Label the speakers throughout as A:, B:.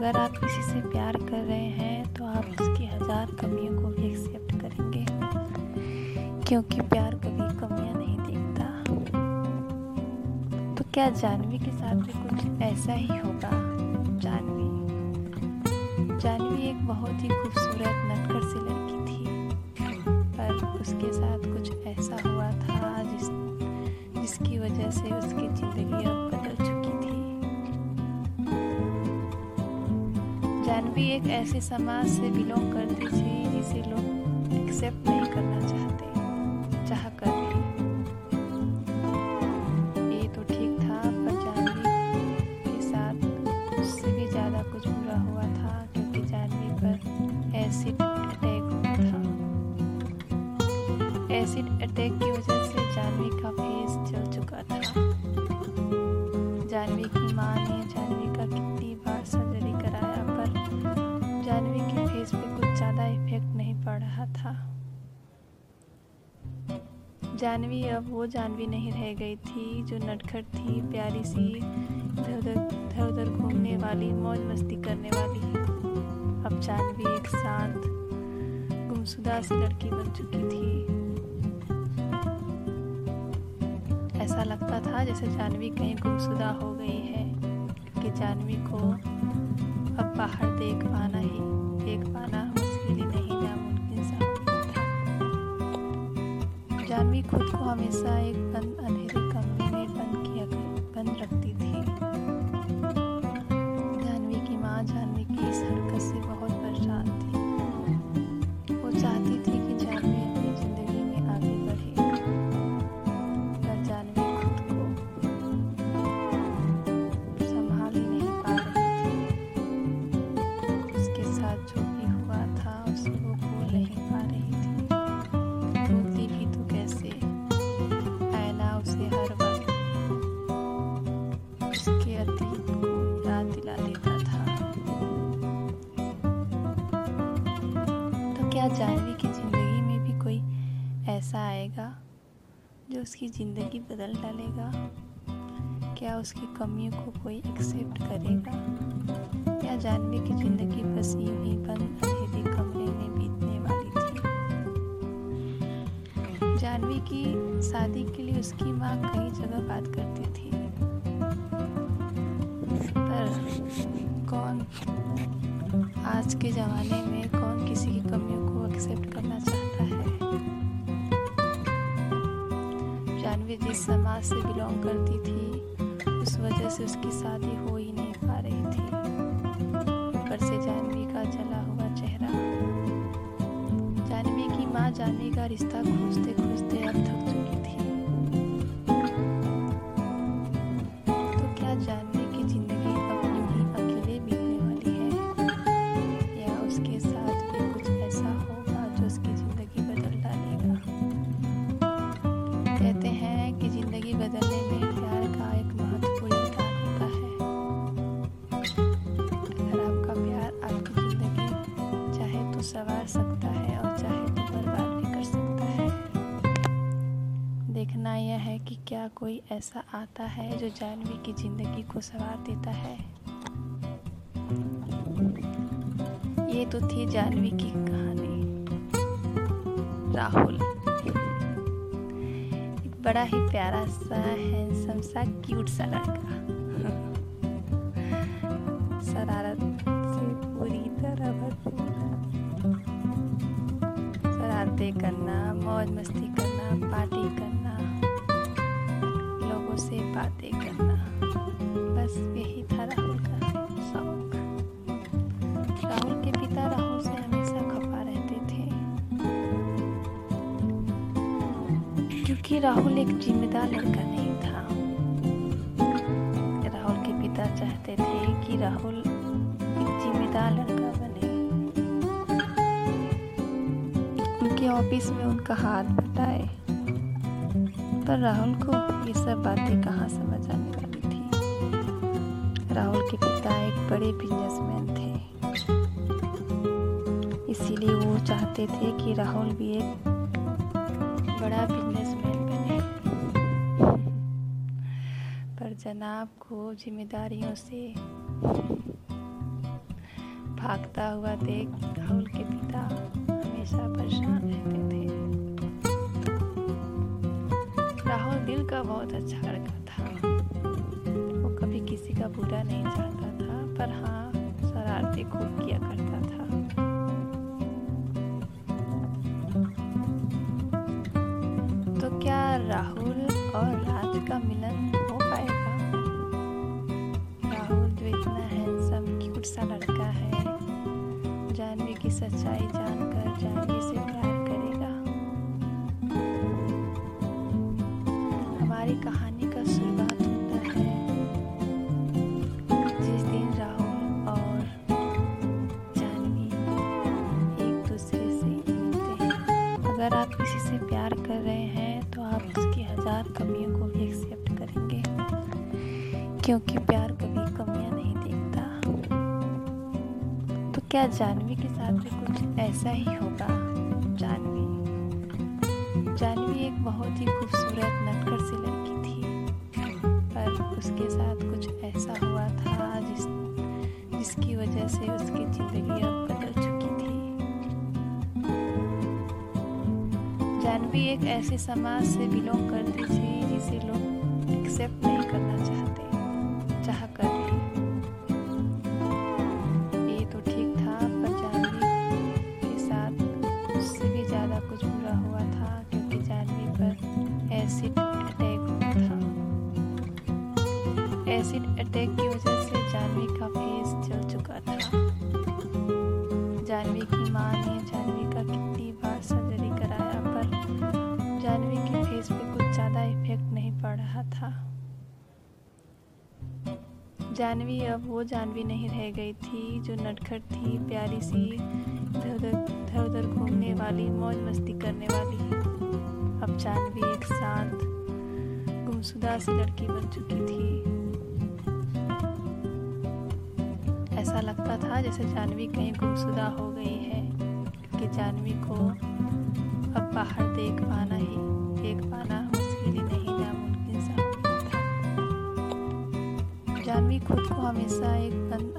A: अगर आप किसी से प्यार कर रहे हैं तो आप उसकी हज़ार कमियों को भी एक्सेप्ट करेंगे। क्योंकि प्यार कभी कमियाँ नहीं देखता। तो क्या जानवी के साथ भी कुछ ऐसा ही होगा? जानवी। जानवी एक बहुत ही खूबसूरत नटखट सी लड़की थी। पर उसके साथ कुछ ऐसा हुआ था जिस, जिसकी वजह से उसकी ज़िंदगी अब जानवी एक ऐसे समाज से बिलोंग करती थी जिसे लोग एक्सेप्ट नहीं करना चाहते चाह कर जानवी, अब वो जानवी नहीं रह गई थी, जो नटखट थी, प्यारी सी, इधर उधर इधर उधर घूमने वाली, मौज मस्ती करने वाली अब जानवी एक शांत, गुमशुदा सी लड़की बन चुकी थी। ऐसा लगता था जैसे जानवी कहीं गुमशुदा हो गई है क्योंकि जानवी को अब बाहर देख पाना ही, देख पाना जानवी खुद को हमेशा एक बंद अंधेरे कमरे में बंद किया बंद जो उसकी ज़िंदगी बदल डालेगा, क्या उसकी कमियों को कोई एक्सेप्ट करेगा? या जानवी की ज़िंदगी बस यूँ ही बंद अंधेरे कमरे में बीतने वाली थी? जानवी की शादी के लिए उसकी माँ कई जगह बात करती थी, पर कौन आज के ज़माने में कौन किसी की कमियों को एक्सेप्ट करना जानवी जिस समाज से बिलोंग करती थी, उस वजह से उसकी शादी हो ही नहीं पा रही थी। ऊपर से जानवी का जला हुआ चेहरा। जानवी की माँ जानवी का रिश्ता खोजते खोजते अब थक चुकी थी। तो क्या जानवी की ज़िंदगी अब यूँ ही अकेले बीतने वाली है? या उसके साथ कोई ऐसा आता है जो जानवी की ज़िंदगी को संवार देता है? ये तो थी जानवी की कहानी। राहुल। एक बड़ा ही प्यारा सा हैंडसम सा क्यूट सा लड़का। शरारत से पूरी तरह शरारतें करना मौज मस्ती बातें करना। बस यही था राहुल का शौक। राहुल के पिता राहुल से हमेशा खफा रहते थे। क्योंकि राहुल एक जिम्मेदार लड़का नहीं था। राहुल के पिता चाहते थे कि राहुल एक जिम्मेदार लड़का बने। उनके ऑफ़िस में उनका हाथ बटाए। पर राहुल को ये सब बातें कहाँ समझ आने वाली थी? राहुल के पिता एक बड़े बिजनेसमैन थे। इसीलिए वो चाहते थे कि राहुल भी एक बड़ा बिजनेसमैन बने। पर जनाब को जिम्मेदारियों से भागता हुआ देख राहुल के पिता हमेशा परेशान रहते थे। दिल का बहुत अच्छा लड़का था। वो कभी किसी का बुरा नहीं चाहता था, पर हाँ शरारतें खूब किया करता था। तो क्या राहुल और राज का मिलन हो पाएगा? राहुल जो इतना हैंडसम क्यूट सा लड़का है। जानवी की सच्चाई जानकर, जानवी से क्या जानवी के साथ भी कुछ ऐसा ही होगा? जानवी। जानवी एक बहुत ही खूबसूरत, नटखट सी लड़की थी। पर उसके साथ कुछ ऐसा हुआ था जिस, जिसकी वजह से उसकी ज़िंदगी अब बदल चुकी थी। जानवी एक ऐसे समाज से बिलोंग करती थी जिसे लोग एक्सेप्ट कुछ बुरा हुआ था क्योंकि जानवी पर एसिड अटैक हुआ था। एसिड अटैक की वजह से जानवी का फेस जल चुका था। जानवी की माँ ने जानवी का कितनी बार सर्जरी कराया, पर जानवी के फेस पे कुछ ज़्यादा इफ़ेक्ट नहीं पड़ रहा था। जानवी अब वो जानवी नहीं रह गई थी जो नटखट थी, प्यारी सी इधर उधर इधर उधर घूमने वाली, मौज मस्ती करने वाली अब जानवी एक शांत गुमशुदा सी लड़की बन चुकी थी। ऐसा लगता था जैसे जानवी कहीं गुमशुदा हो गई है क्योंकि जानवी को अब बाहर देख पाना ही, देख पाना मुश्किल ही नहीं, नामुमकिन सा जानवी खुद को हमेशा एक बंद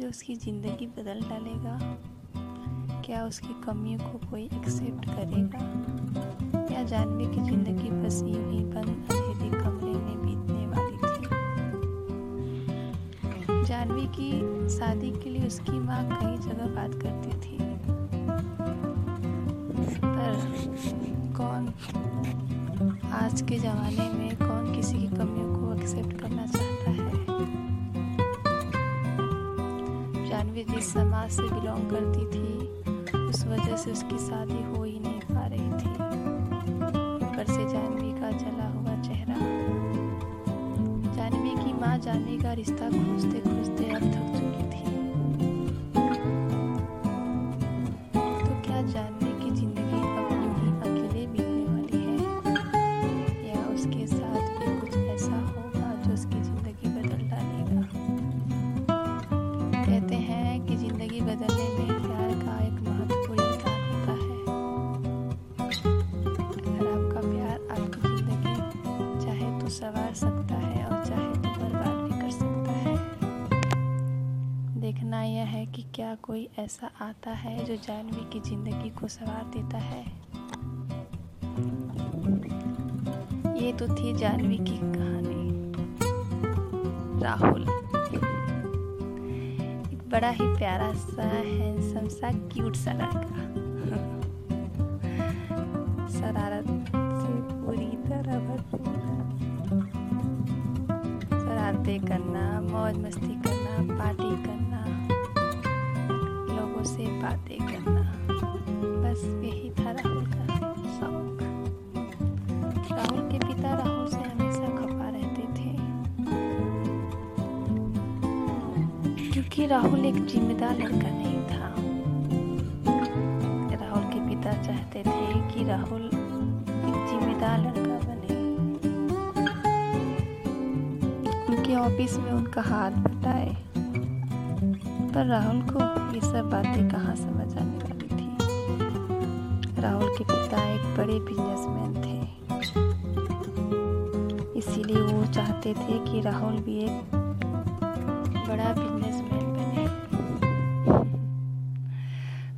A: जो उसकी ज़िंदगी बदल डालेगा, क्या उसकी कमियों को कोई एक्सेप्ट करेगा? या जानवी की ज़िंदगी बस यूँ ही बंद, अंधेरे कमरे में बीतने वाली थी? जानवी की शादी के लिए उसकी माँ कई जगह बात करती थी। पर कौन आज के ज़माने में कौन किसी की कमियों को एक्सेप्ट करना चाहता? जानवी जिस समाज से बिलोंग करती थी, उस वजह से उसकी शादी हो ही नहीं पा रही थी। ऊपर से जानवी का जला हुआ चेहरा। जानवी की माँ जानवी का रिश्ता खोजते खोजते अब थक चुकी कोई ऐसा आता है जो जानवी की ज़िंदगी को संवार देता है? ये तो थी जानवी की कहानी। राहुल। एक बड़ा ही प्यारा सा हैंडसम सा क्यूट सा लड़का। शरारत से पूरी तरह करना, मौज मस्ती करना, पार्टी करना। लोगों से बातें करना। बस यही था राहुल का शौक। राहुल के पिता राहुल से हमेशा खपा रहते थे। क्योंकि राहुल एक जिम्मेदार लड़का नहीं था। राहुल के पिता चाहते थे कि राहुल एक जिम्मेदार लड़का बने। उनके ऑफ़िस में उनका हाथ बटाए। पर राहुल को ये सब बातें कहाँ समझ आने वाली थी? राहुल के पिता एक बड़े बिजनेसमैन थे। इसीलिए वो चाहते थे कि राहुल भी एक बड़ा बिजनेसमैन बने।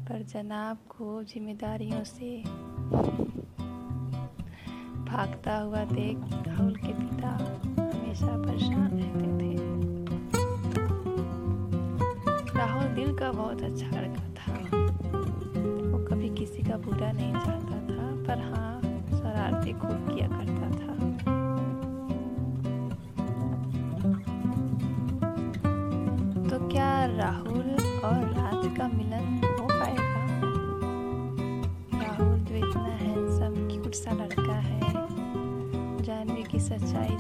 A: पर जनाब को जिम्मेदारियों से भागता हुआ देख राहुल के पिता हमेशा परेशान रहते थे। दिल का बहुत अच्छा लड़का था। वो कभी किसी का बुरा नहीं चाहता था, पर हाँ शरारतें खूब किया करता था। तो क्या राहुल और राज का मिलन हो पाएगा? राहुल जो इतना हैंडसम क्यूट सा लड़का है। जानवी की सच्चाई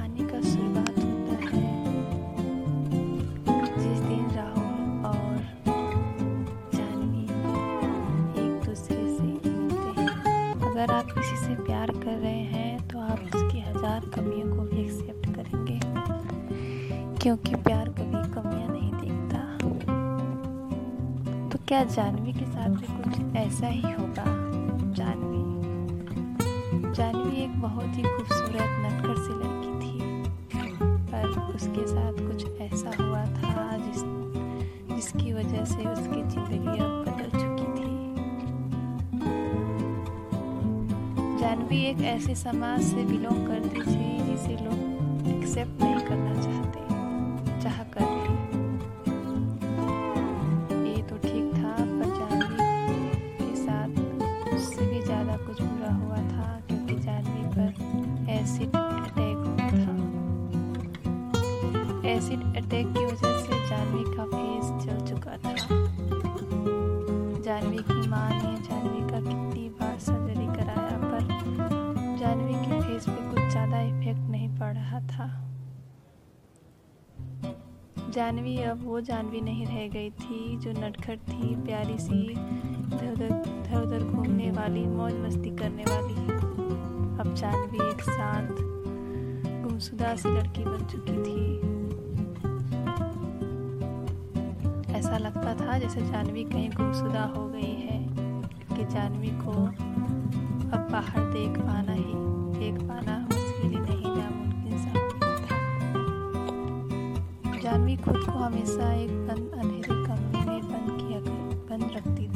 A: कहानी का शुरुआत होता है। जिस दिन राहुल और जानवी एक दूसरे से मिलते हैं, अगर आप किसी से प्यार कर रहे हैं तो आप उसकी हज़ार कमियों को भी एक्सेप्ट करेंगे। क्योंकि प्यार कभी कमियाँ नहीं देखता। तो क्या जानवी के साथ भी कुछ ऐसा ही होगा? जानवी। जानवी एक बहुत ही खूबसूरत से उसकी ज़िंदगी अब बदल चुकी थी। जानवी एक ऐसे समाज से बिलोंग करती थी जिसे लोग एक्सेप्ट नहीं करना जानवी की माँ ने जानवी का कितनी बार सर्जरी कराया, पर जानवी के फेस पे कुछ ज़्यादा इफ़ेक्ट नहीं पड़ रहा था। जानवी अब वो जानवी नहीं रह गई थी, जो नटखट थी, प्यारी सी इधर उधर इधर उधर घूमने वाली, मौज मस्ती करने वाली। अब जानवी एक शांत, गुमशुदा सी लड़की बन चुकी थी। ऐसा लगता था जैसे जानवी कहीं गुमशुदा हो गई है, कि जानवी को अब बाहर देख पाना ही, देख पाना मुश्किल नहीं, नामुमकिन सा जानवी खुद को हमेशा एक बंद, अंधेरे कमरे में बंद किया कर, बंद रखती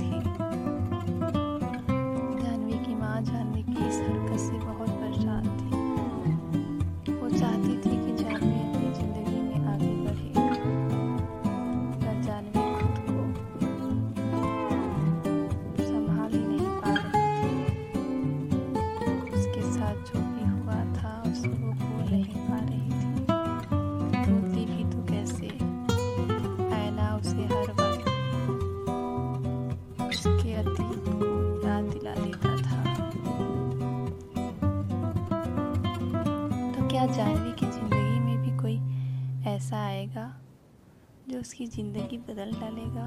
A: उसकी ज़िंदगी बदल डालेगा?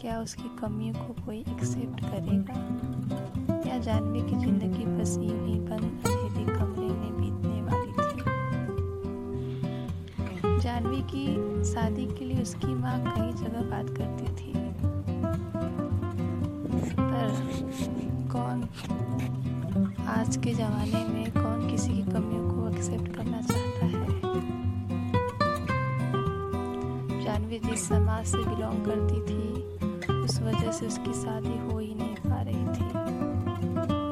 A: क्या उसकी कमियों को कोई एक्सेप्ट करेगा? या जानवी की ज़िंदगी बस यूँ ही बंद अंधेरे कमरे में बीतने वाली थी? जानवी की शादी के लिए उसकी माँ कई जगह बात करती थी। पर कौन आज के ज़माने में कौन किसी की कमियों को एक्सेप्ट करना चाहता है? जानवी जिस समाज से बिलोंग करती थी, उस वजह से उसकी शादी हो ही नहीं पा रही थी।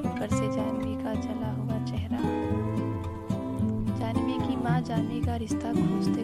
A: ऊपर से जानवी का जला हुआ चेहरा। जानवी की माँ जानवी का रिश्ता खोजते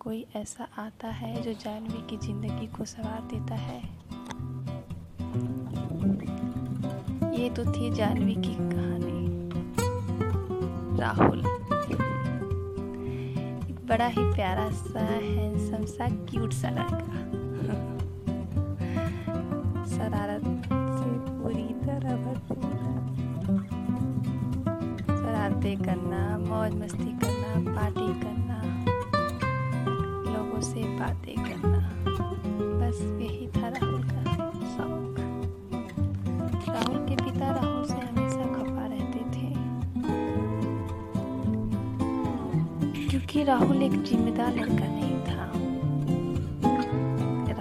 A: कोई ऐसा आता है जो जानवी की ज़िंदगी को सवार देता है? ये तो थी जानवी की कहानी। राहुल। एक बड़ा ही प्यारा सा हैंडसम सा क्यूट सा लड़का। शरारत से पूरी तरह शरारतें करना मौज मस्ती करना, पार्टी करना। बातें करना। बस यही था राहुल का शौक। राहुल के पिता राहुल से हमेशा खफा रहते थे। क्योंकि राहुल एक जिम्मेदार लड़का नहीं था।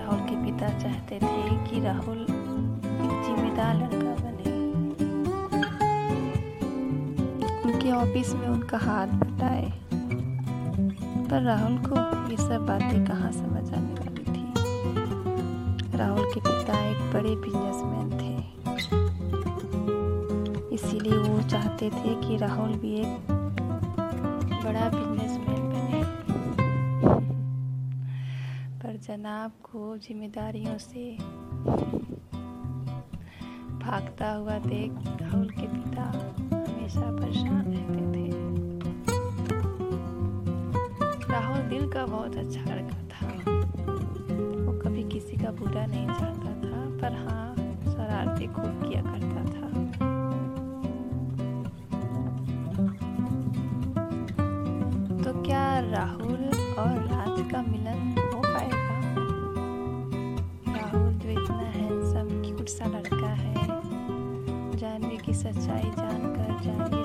A: राहुल के पिता चाहते थे कि राहुल एक जिम्मेदार लड़का बने। उनके ऑफ़िस में उनका हाथ बटाए। पर राहुल को ये सब बातें कहाँ समझ आने वाली थी? राहुल के पिता एक बड़े बिजनेसमैन थे। इसीलिए वो चाहते थे कि राहुल भी एक बड़ा बिजनेसमैन बने। पर जनाब को जिम्मेदारियों से भागता हुआ देख राहुल के पिता हमेशा परेशान रहते थे। दिल का बहुत अच्छा लड़का था। वो कभी किसी का बुरा नहीं चाहता था, पर हाँ शरारतें खूब किया करता था। तो क्या राहुल और राज का मिलन हो पाएगा? राहुल जो इतना हैंडसम क्यूट सा लड़का है। जानवी की सच्चाई जानकर, जानवी